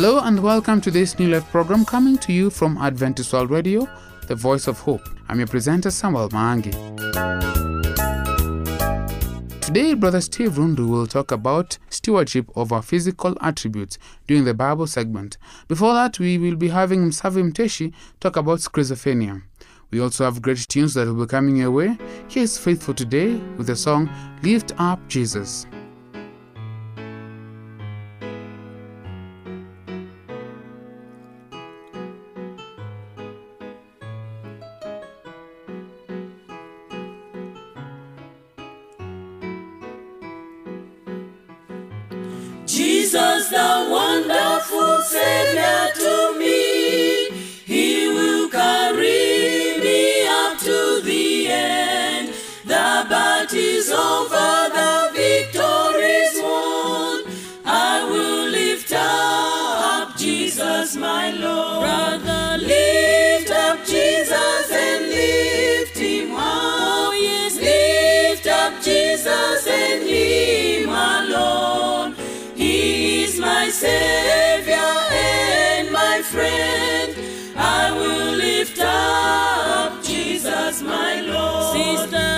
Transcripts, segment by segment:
Hello and welcome to this New Life program coming to you from Adventist World Radio, the voice of hope. I'm your presenter Samuel Maangi. Today, Brother Steve Rundu will talk about stewardship of our physical attributes during the Bible segment. Before that, we will be having Msavi Mteshi talk about schizophrenia. We also have great tunes that will be coming your way. Here's Faithful today with the song Lift Up. Jesus, battle's over, the victory's won. I will lift up Jesus, my Lord. Brother, lift up Jesus and lift Him up. Oh, yes, lift up Jesus and Him alone. He is my Savior and my friend. I will lift up Jesus, my Lord. Sister,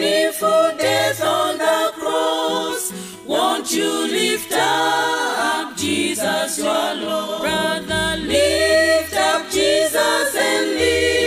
a painful death on the cross. Won't you lift up Jesus, your Lord? Brother, lift up Jesus and lift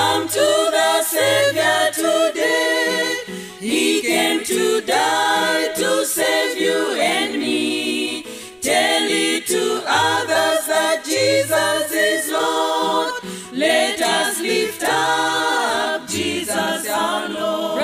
come to the Savior today? He came to die to save you and me. Tell it to others that Jesus is Lord. Let us lift up Jesus our Lord.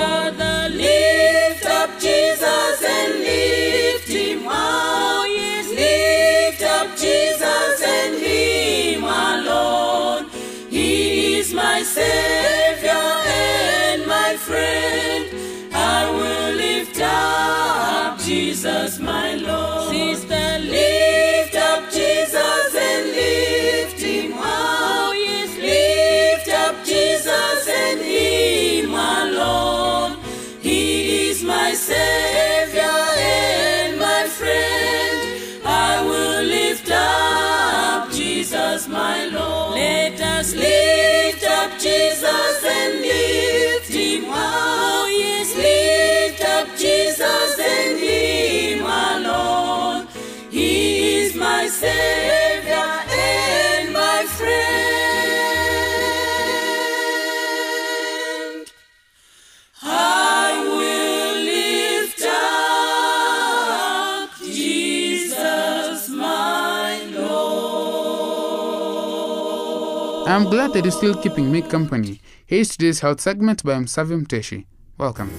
Lord. I'm glad that you're still keeping me company. Here's today's health segment by Msavim Mteshi. Welcome.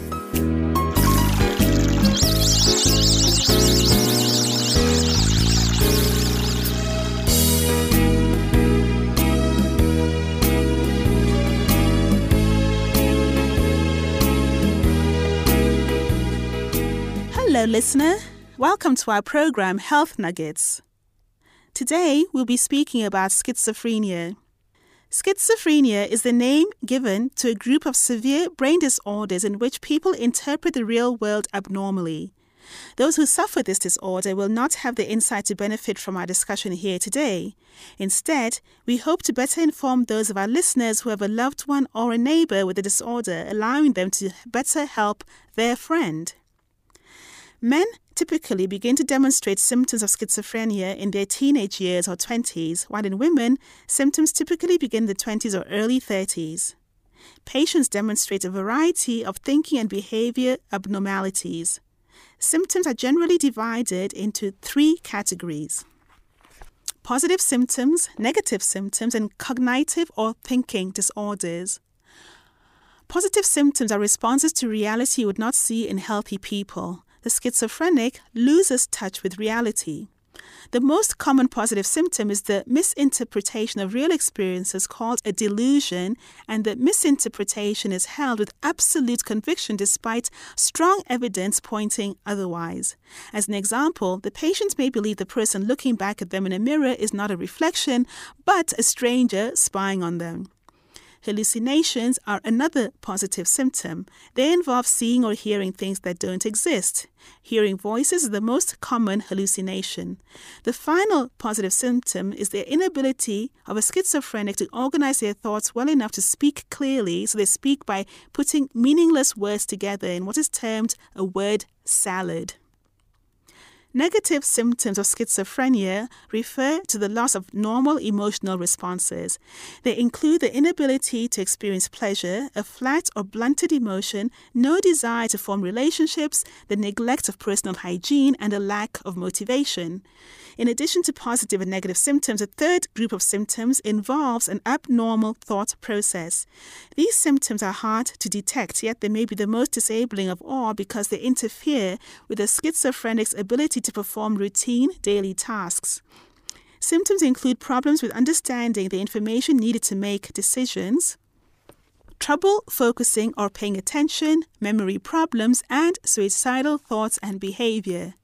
Hello, listener. Welcome to our program Health Nuggets. Today, we'll be speaking about schizophrenia. Schizophrenia is the name given to a group of severe brain disorders in which people interpret the real world abnormally. Those who suffer this disorder will not have the insight to benefit from our discussion here today. Instead, we hope to better inform those of our listeners who have a loved one or a neighbor with the disorder, allowing them to better help their friend. Men typically begin to demonstrate symptoms of schizophrenia in their teenage years or 20s, while in women, symptoms typically begin in the 20s or early 30s. Patients demonstrate a variety of thinking and behavior abnormalities. Symptoms are generally divided into three categories positive symptoms, negative symptoms, and cognitive or thinking disorders. Positive symptoms are responses to reality you would not see in healthy people. The schizophrenic loses touch with reality. The most common positive symptom is the misinterpretation of real experiences called a delusion, and the misinterpretation is held with absolute conviction despite strong evidence pointing otherwise. As an example, the patient may believe the person looking back at them in a mirror is not a reflection, but a stranger spying on them. Hallucinations are another positive symptom. They involve seeing or hearing things that don't exist. Hearing voices is the most common hallucination. The final positive symptom is the inability of a schizophrenic to organize their thoughts well enough to speak clearly, so they speak by putting meaningless words together in what is termed a word salad. Negative symptoms of schizophrenia refer to the loss of normal emotional responses. They include the inability to experience pleasure, a flat or blunted emotion, no desire to form relationships, the neglect of personal hygiene, and a lack of motivation. In addition to positive and negative symptoms, a third group of symptoms involves an abnormal thought process. These symptoms are hard to detect, yet they may be the most disabling of all because they interfere with the schizophrenic's ability to perform routine daily tasks. Symptoms include problems with understanding the information needed to make decisions, trouble focusing or paying attention, memory problems, and suicidal thoughts and behavior.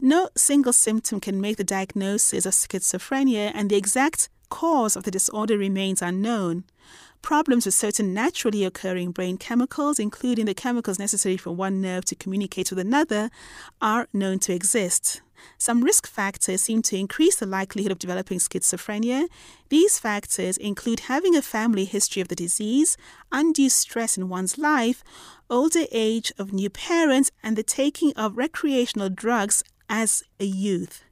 No single symptom can make the diagnosis of schizophrenia, and the exact cause of the disorder remains unknown. Problems with certain naturally occurring brain chemicals, including the chemicals necessary for one nerve to communicate with another, are known to exist. Some risk factors seem to increase the likelihood of developing schizophrenia. These factors include having a family history of the disease, undue stress in one's life, older age of new parents, and the taking of recreational drugs as a youth.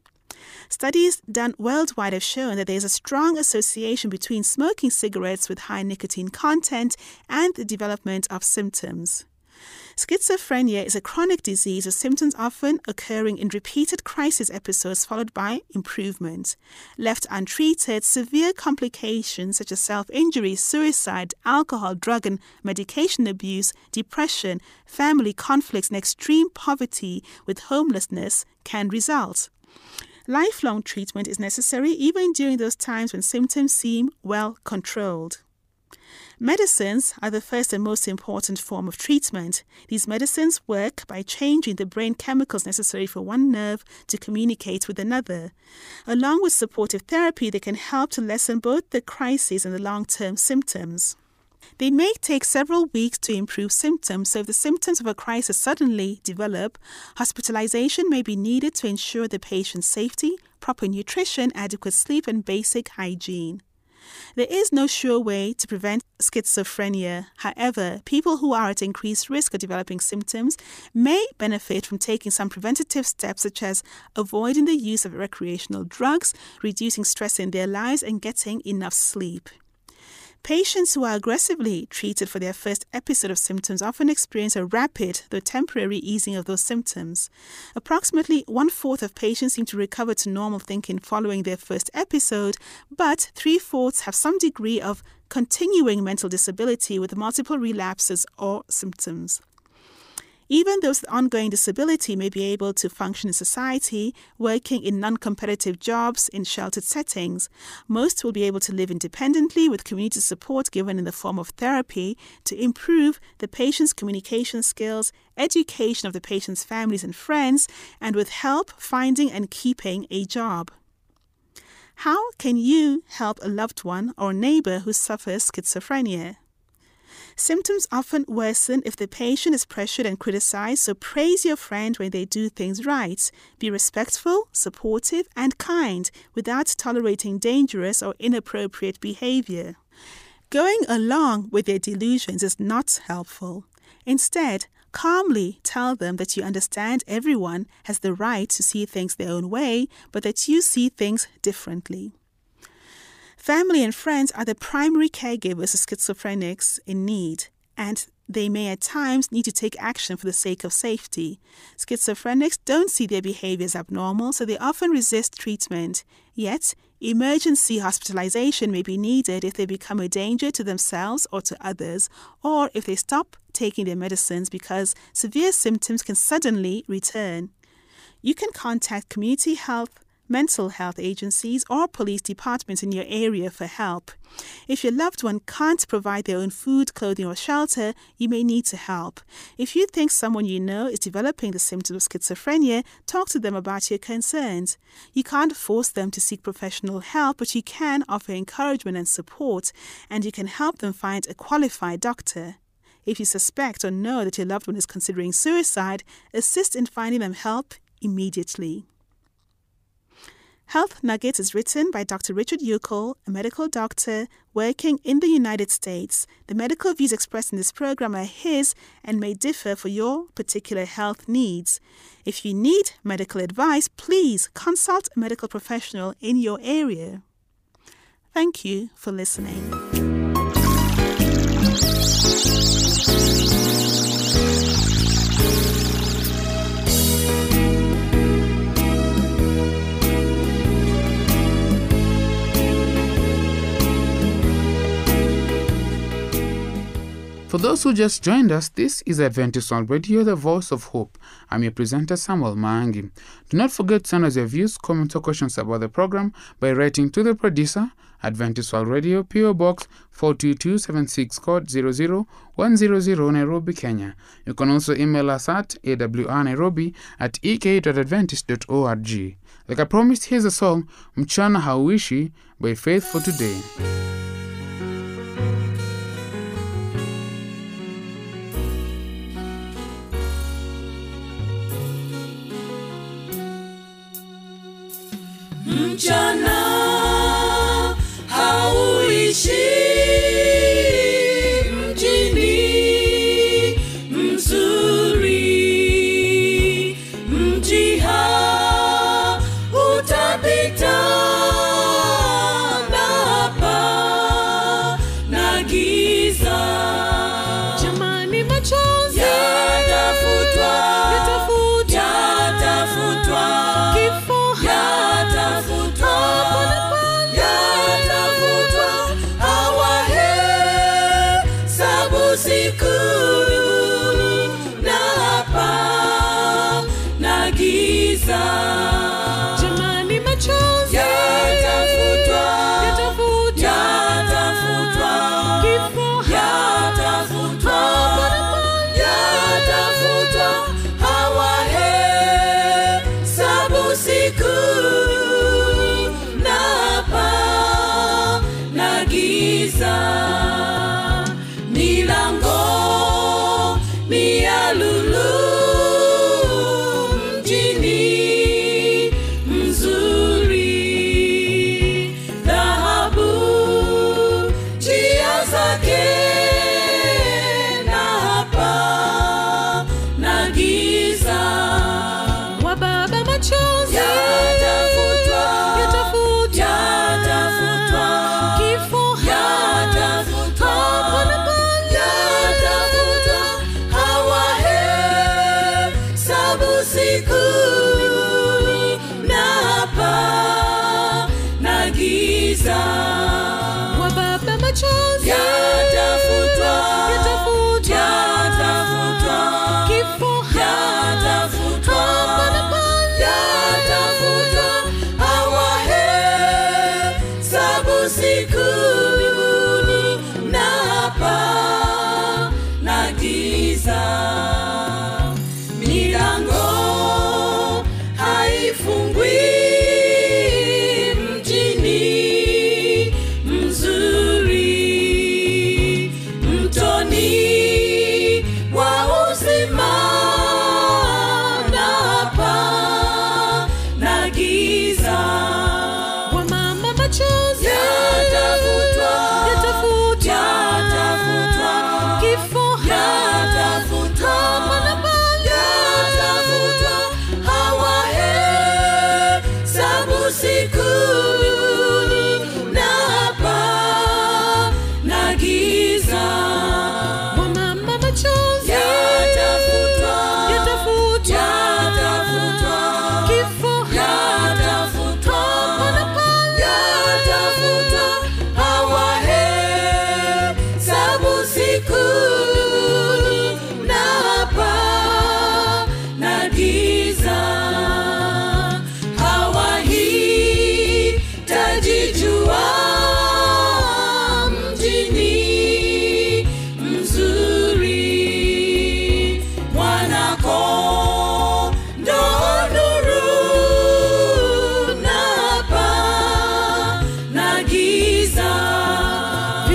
Studies done worldwide have shown that there is a strong association between smoking cigarettes with high nicotine content and the development of symptoms. Schizophrenia is a chronic disease with symptoms often occurring in repeated crisis episodes followed by improvement. Left untreated, severe complications such as self injury, suicide, alcohol, drug and medication abuse, depression, family conflicts, and extreme poverty with homelessness can result. Lifelong treatment is necessary even during those times when symptoms seem well controlled. Medicines are the first and most important form of treatment. These medicines work by changing the brain chemicals necessary for one nerve to communicate with another. Along with supportive therapy, they can help to lessen both the crises and the long term symptoms. They may take several weeks to improve symptoms, so if the symptoms of a crisis suddenly develop, hospitalization may be needed to ensure the patient's safety, proper nutrition, adequate sleep, and basic hygiene. There is no sure way to prevent schizophrenia. However, people who are at increased risk of developing symptoms may benefit from taking some preventative steps, such as avoiding the use of recreational drugs, reducing stress in their lives, and getting enough sleep. Patients who are aggressively treated for their first episode of symptoms often experience a rapid, though temporary, easing of those symptoms. Approximately one fourth of patients seem to recover to normal thinking following their first episode, but three fourths have some degree of continuing mental disability with multiple relapses or symptoms. Even those with ongoing disability may be able to function in society, working in non competitive jobs in sheltered settings. Most will be able to live independently with community support given in the form of therapy to improve the patient's communication skills, education of the patient's families and friends, and with help finding and keeping a job. How can you help a loved one or neighbor who suffers schizophrenia? Symptoms often worsen if the patient is pressured and criticized, so praise your friend when they do things right. Be respectful, supportive, and kind without tolerating dangerous or inappropriate behavior. Going along with their delusions is not helpful. Instead, calmly tell them that you understand everyone has the right to see things their own way, but that you see things differently. Family and friends are the primary caregivers of schizophrenics in need, and they may at times need to take action for the sake of safety. Schizophrenics don't see their behavior as abnormal, so they often resist treatment. Yet, emergency hospitalization may be needed if they become a danger to themselves or to others, or if they stop taking their medicines because severe symptoms can suddenly return. You can contact community health mental health agencies, or police departments in your area for help. If your loved one can't provide their own food, clothing, or shelter, you may need to help. If you think someone you know is developing the symptoms of schizophrenia, talk to them about your concerns. You can't force them to seek professional help, but you can offer encouragement and support, and you can help them find a qualified doctor. If you suspect or know that your loved one is considering suicide, assist in finding them help immediately. Health Nuggets is written by Dr. Richard Uckel, a medical doctor working in the United States. The medical views expressed in this program are his and may differ for your particular health needs. If you need medical advice, please consult a medical professional in your area. Thank you for listening. Those who just joined us, this is Adventist World Radio, the voice of hope. I'm your presenter, Samuel Maangi. Do not forget to send us your views, comments, or questions about the program by writing to the producer, Adventist World Radio, PO Box 42276, code 00100, Nairobi, Kenya. You can also email us at awrnairobi at ek.adventist.org. Like I promised, here's a song, Mchana Hauishi, by Faith for Today. Mchana giza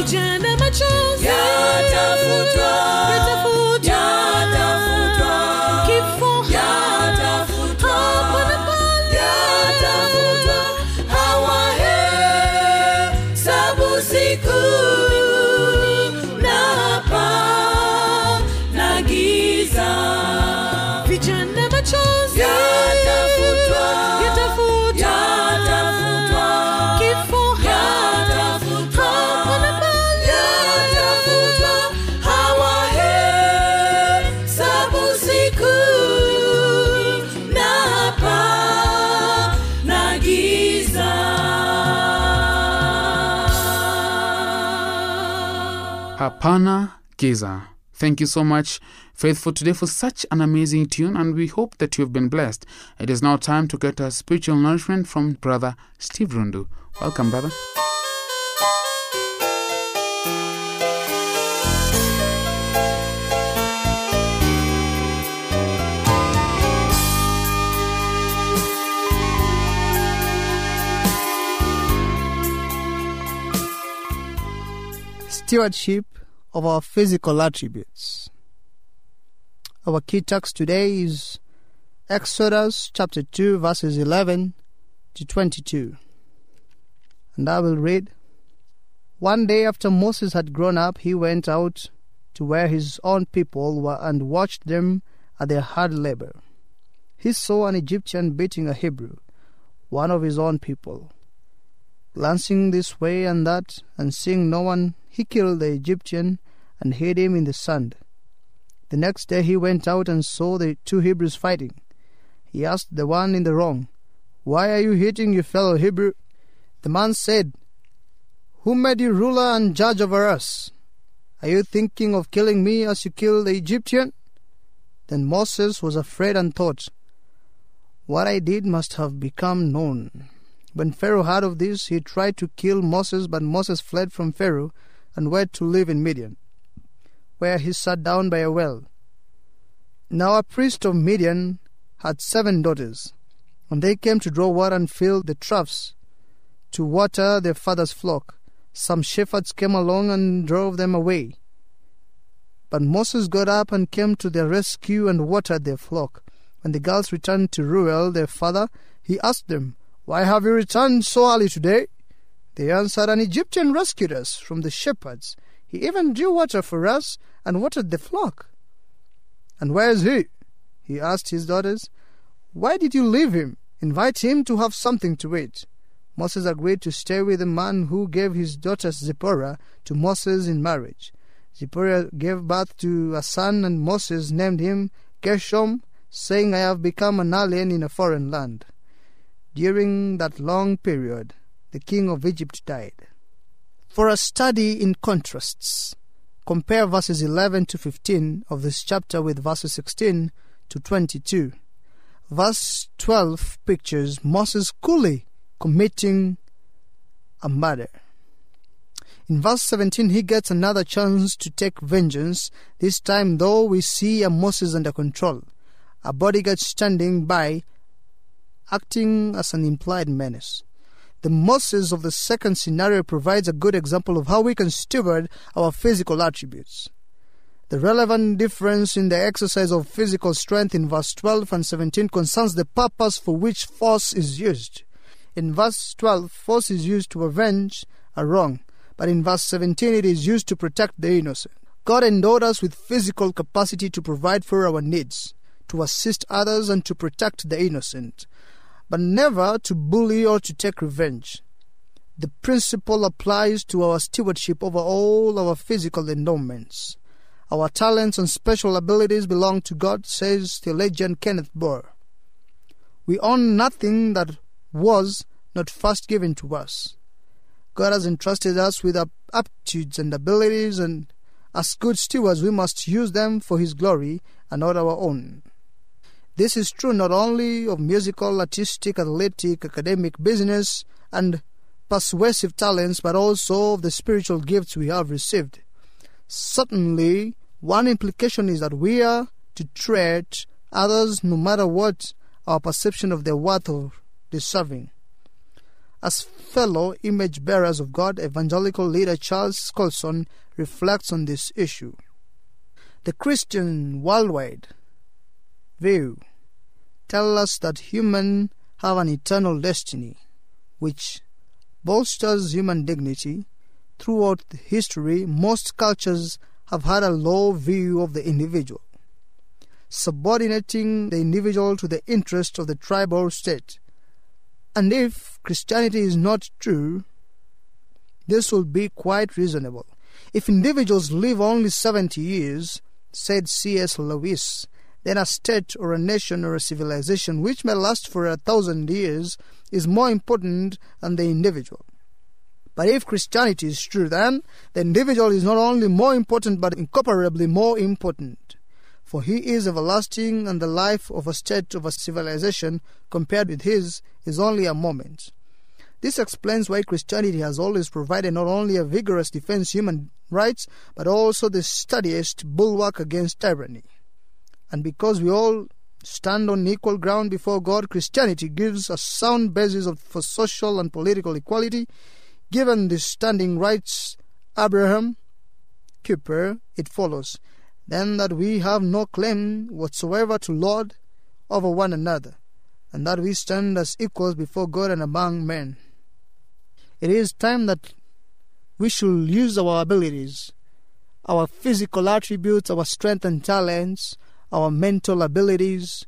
hujan na macho. Hapana Giza. Thank you so much, Faithful, today for such an amazing tune, and we hope that you've been blessed. It is now time to get our spiritual nourishment from Brother Steve Rundu. Welcome, brother. Stewardship of our physical attributes. Our key text today is Exodus chapter 2, verses 11 to 22. And I will read One day after Moses had grown up, he went out to where his own people were and watched them at their hard labor. He saw an Egyptian beating a Hebrew, one of his own people. Glancing this way and that, and seeing no one, he killed the Egyptian and hid him in the sand. The next day he went out and saw the two Hebrews fighting. He asked the one in the wrong, Why are you hitting your fellow Hebrew? The man said, Who made you ruler and judge over us? Are you thinking of killing me as you killed the Egyptian? Then Moses was afraid and thought, What I did must have become known. When Pharaoh heard of this, he tried to kill Moses, but Moses fled from Pharaoh and went to live in Midian, where he sat down by a well. Now a priest of Midian had seven daughters, and they came to draw water and fill the troughs to water their father's flock. Some shepherds came along and drove them away. But Moses got up and came to their rescue and watered their flock. When the girls returned to Reuel, their father, he asked them, Why have you returned so early today? They answered, An Egyptian rescued us from the shepherds. He even drew water for us and watered the flock. And where is he? He asked his daughters. Why did you leave him? Invite him to have something to eat. Moses agreed to stay with the man who gave his daughter Zipporah to Moses in marriage. Zipporah gave birth to a son, and Moses named him Gershom, saying, I have become an alien in a foreign land. During that long period, the king of Egypt died. For a study in contrasts, compare verses 11 to 15 of this chapter with verses 16 to 22. Verse 12 pictures Moses coolly committing a murder. In verse 17, he gets another chance to take vengeance, this time, though, we see a Moses under control, a bodyguard standing by, acting as an implied menace. The Moses of the second scenario provides a good example of how we can steward our physical attributes. The relevant difference in the exercise of physical strength in verse 12 and 17 concerns the purpose for which force is used. In verse 12, force is used to avenge a wrong, but in verse 17, it is used to protect the innocent. God endowed us with physical capacity to provide for our needs, to assist others, and to protect the innocent, but never to bully or to take revenge. The principle applies to our stewardship over all our physical endowments. Our talents and special abilities belong to God, says theologian Kenneth Boa. We own nothing that was not first given to us. God has entrusted us with our aptitudes and abilities, and as good stewards, we must use them for His glory and not our own. This is true not only of musical, artistic, athletic, academic, business, and persuasive talents, but also of the spiritual gifts we have received. Certainly, one implication is that we are to treat others no matter what our perception of their worth or deserving. As fellow image bearers of God, evangelical leader Charles Colson reflects on this issue. The Christian worldwide view tell us that humans have an eternal destiny, which bolsters human dignity. Throughout history, most cultures have had a low view of the individual, subordinating the individual to the interest of the tribe or state. And if Christianity is not true, this will be quite reasonable. If individuals live only 70 years, said C.S. Lewis, then a state or a nation or a civilization which may last for a thousand years is more important than the individual. But if Christianity is true, then the individual is not only more important but incomparably more important. For he is everlasting, and the life of a state of a civilization compared with his is only a moment. This explains why Christianity has always provided not only a vigorous defense of human rights, but also the steadiest bulwark against tyranny. And because we all stand on equal ground before God, Christianity gives a sound basis of, for social and political equality. Given the standing rights Abraham, Kuyper, it follows then that we have no claim whatsoever to lord over one another, and that we stand as equals before God and among men. It is time that we should use our abilities, our physical attributes, our strength and talents, our mental abilities,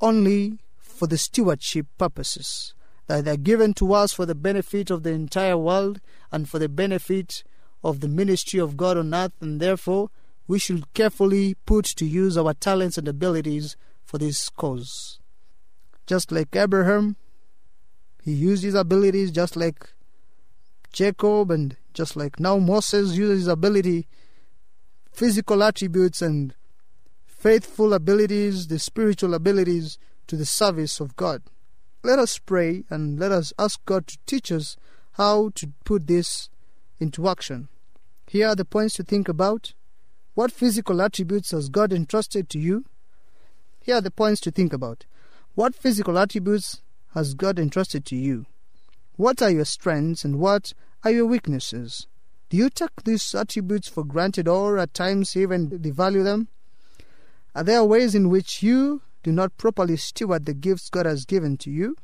only for the stewardship purposes, that they are given to us for the benefit of the entire world and for the benefit of the ministry of God on earth, and therefore we should carefully put to use our talents and abilities for this cause. Just like Abraham, he used his abilities just like Jacob, and just like now Moses uses his ability, physical attributes and faithful abilities, the spiritual abilities to the service of God. Let us pray and let us ask God to teach us how to put this into action. Here are the points to think about. What physical attributes has God entrusted to you? Here are the points to think about. What physical attributes has God entrusted to you? What are your strengths and what are your weaknesses? Do you take these attributes for granted or at times even devalue them? Are there ways in which you do not properly steward the gifts God has given to you?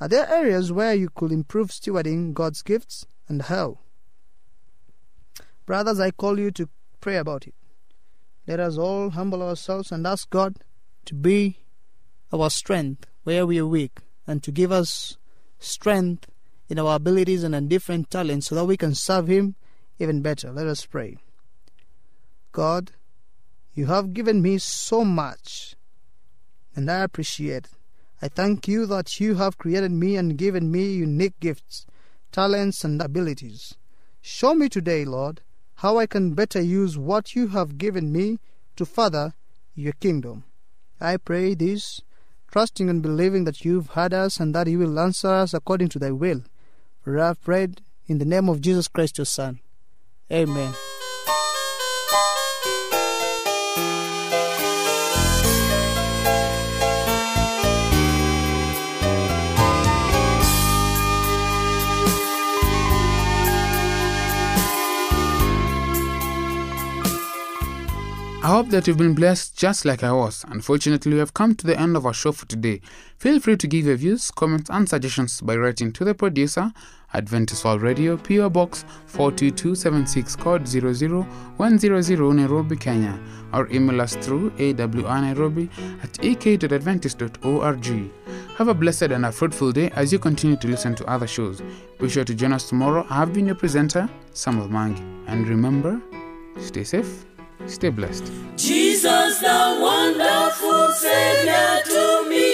Are there areas where you could improve stewarding God's gifts and how? Brothers, I call you to pray about it. Let us all humble ourselves and ask God to be our strength where we are weak and to give us strength in our abilities and in different talents so that we can serve Him even better. Let us pray. God, you have given me so much, and I appreciate. it. I thank you that you have created me and given me unique gifts, talents, and abilities. Show me today, Lord, how I can better use what you have given me to further your kingdom. I pray this, trusting and believing that you've heard us and that you will answer us according to thy will. For I have prayed in the name of Jesus Christ, your Son. Amen. I hope that you've been blessed just like I was. Unfortunately, we have come to the end of our show for today. Feel free to give your views, comments, and suggestions by writing to the producer, Adventist World Radio, PO Box 42276, code 00100 Nairobi, Kenya, or email us through awnairobi at ek.adventist.org. Have a blessed and a fruitful day as you continue to listen to other shows. Be sure to join us tomorrow. I have been your presenter, Samuel Mangi. And remember, stay safe Stay blessed. Jesus, the wonderful Savior to me,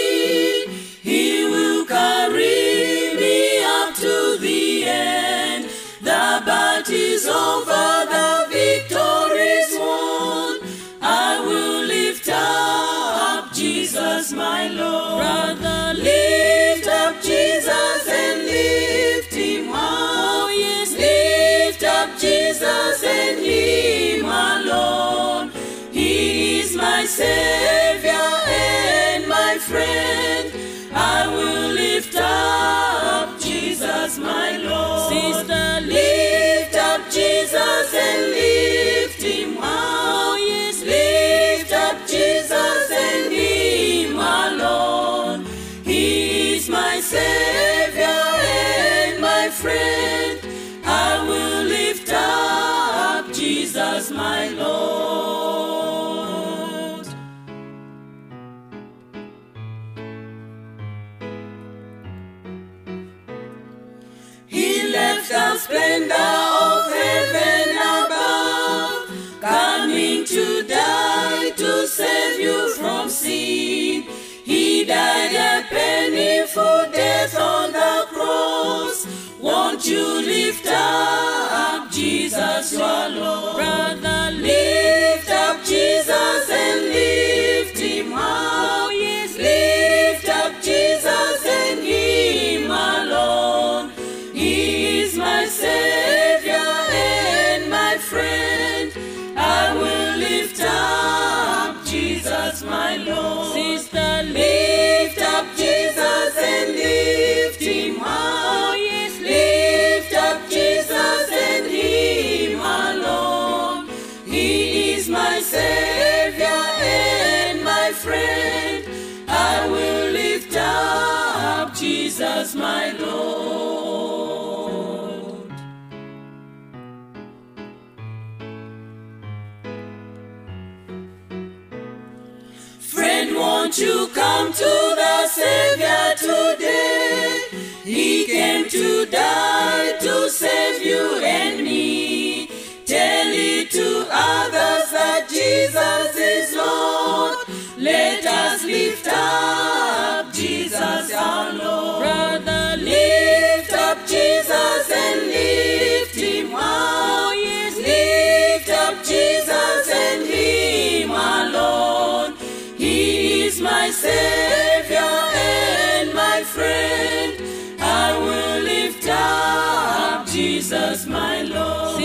Savior and my friend. I will lift up death on the cross. Won't you lift up Jesus, your Lord? Brother, lift up Jesus and lift him up. To the Savior today? He came to die to save you and me. Savior and my friend. I will lift up Jesus my Lord.